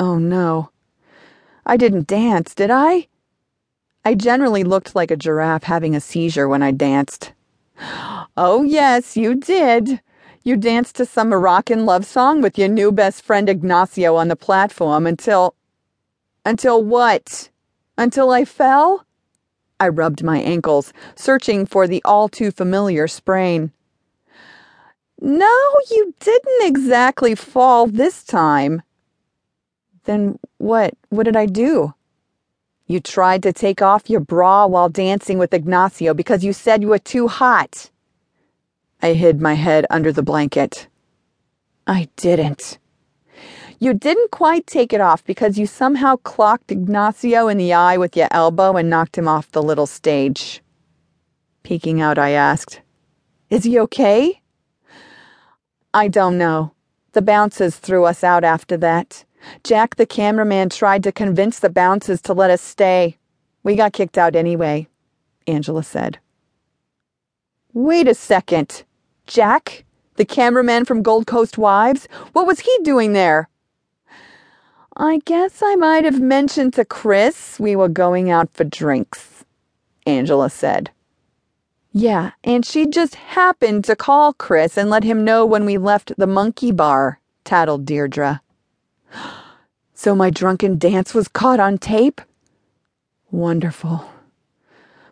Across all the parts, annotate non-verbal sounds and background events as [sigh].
Oh no. I didn't dance, did I? I generally looked like a giraffe having a seizure when I danced. Oh, yes, you did. You danced to some Moroccan love song with your new best friend Ignacio on the platform until. Until what? Until I fell? I rubbed my ankles, searching for the all too familiar sprain. No, you didn't exactly fall this time. Then what? What did I do? You tried to take off your bra while dancing with Ignacio because you said you were too hot. I hid my head under the blanket. I didn't. You didn't quite take it off because you somehow clocked Ignacio in the eye with your elbow and knocked him off the little stage. Peeking out, I asked, Is he okay? I don't know. The bouncers threw us out after that. Jack, the cameraman, tried to convince the bouncers to let us stay. We got kicked out anyway, Angela said. Wait a second. Jack? The cameraman from Gold Coast Wives? What was he doing there? I guess I might have mentioned to Chris we were going out for drinks, Angela said. Yeah, and she just happened to call Chris and let him know when we left the monkey bar, tattled Deirdre. [gasps] So my drunken dance was caught on tape? Wonderful.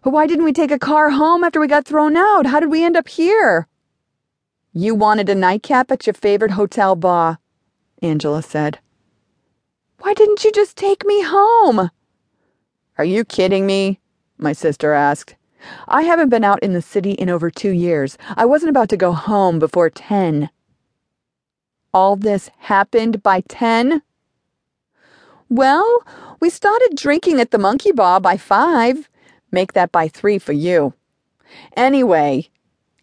But why didn't we take a car home after we got thrown out? How did we end up here? You wanted a nightcap at your favorite hotel bar, Angela said. Why didn't you just take me home? Are you kidding me? My sister asked. I haven't been out in the city in over two years. I wasn't about to go home before ten. All this happened by ten? Well, we started drinking at the monkey bar by five. Make that by three for you. Anyway,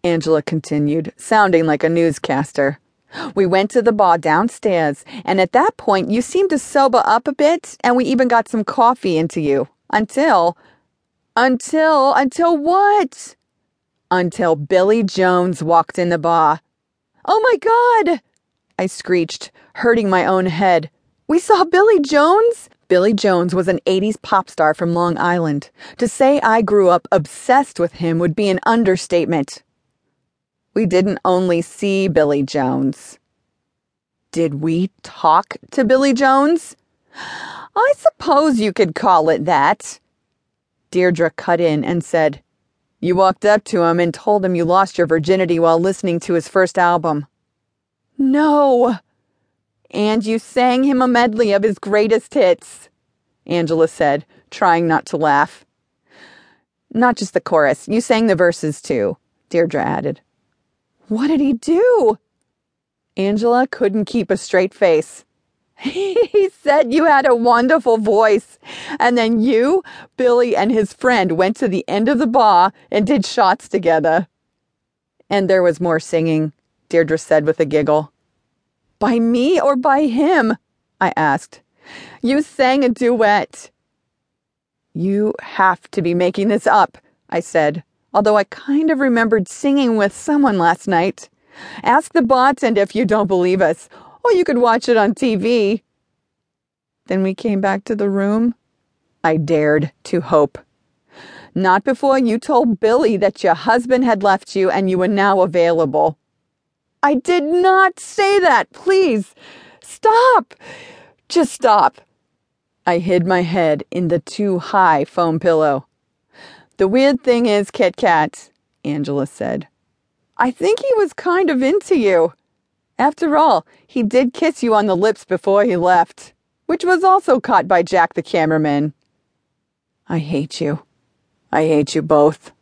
Angela continued, sounding like a newscaster. We went to the bar downstairs, and at that point you seemed to sober up a bit, and we even got some coffee into you. Until. Until. Until what? Until Billy Jones walked in the bar. Oh my God! I screeched, hurting my own head. We saw Billy Jones? Billy Jones was an 80s pop star from Long Island. To say I grew up obsessed with him would be an understatement. We didn't only see Billy Jones. Did we talk to Billy Jones? I suppose you could call it that. Deirdre cut in and said, You walked up to him and told him you lost your virginity while listening to his first album. No. And you sang him a medley of his greatest hits, Angela said, trying not to laugh. Not just the chorus, you sang the verses too, Deirdre added. What did he do? Angela couldn't keep a straight face. [laughs] He said you had a wonderful voice. And then you, Billy, and his friend went to the end of the bar and did shots together. And there was more singing, Deirdre said with a giggle. By me or by him? I asked. You sang a duet. You have to be making this up, I said, although I kind of remembered singing with someone last night. Ask the bots and if you don't believe us, or you could watch it on TV. Then we came back to the room. I dared to hope. Not before you told Billy that your husband had left you and you were now available. I did not say that. Please, stop. Just stop. I hid my head in the too high foam pillow. The weird thing is, Kit Kat, Angela said, I think he was kind of into you. After all, he did kiss you on the lips before he left, which was also caught by Jack the cameraman. I hate you. I hate you both.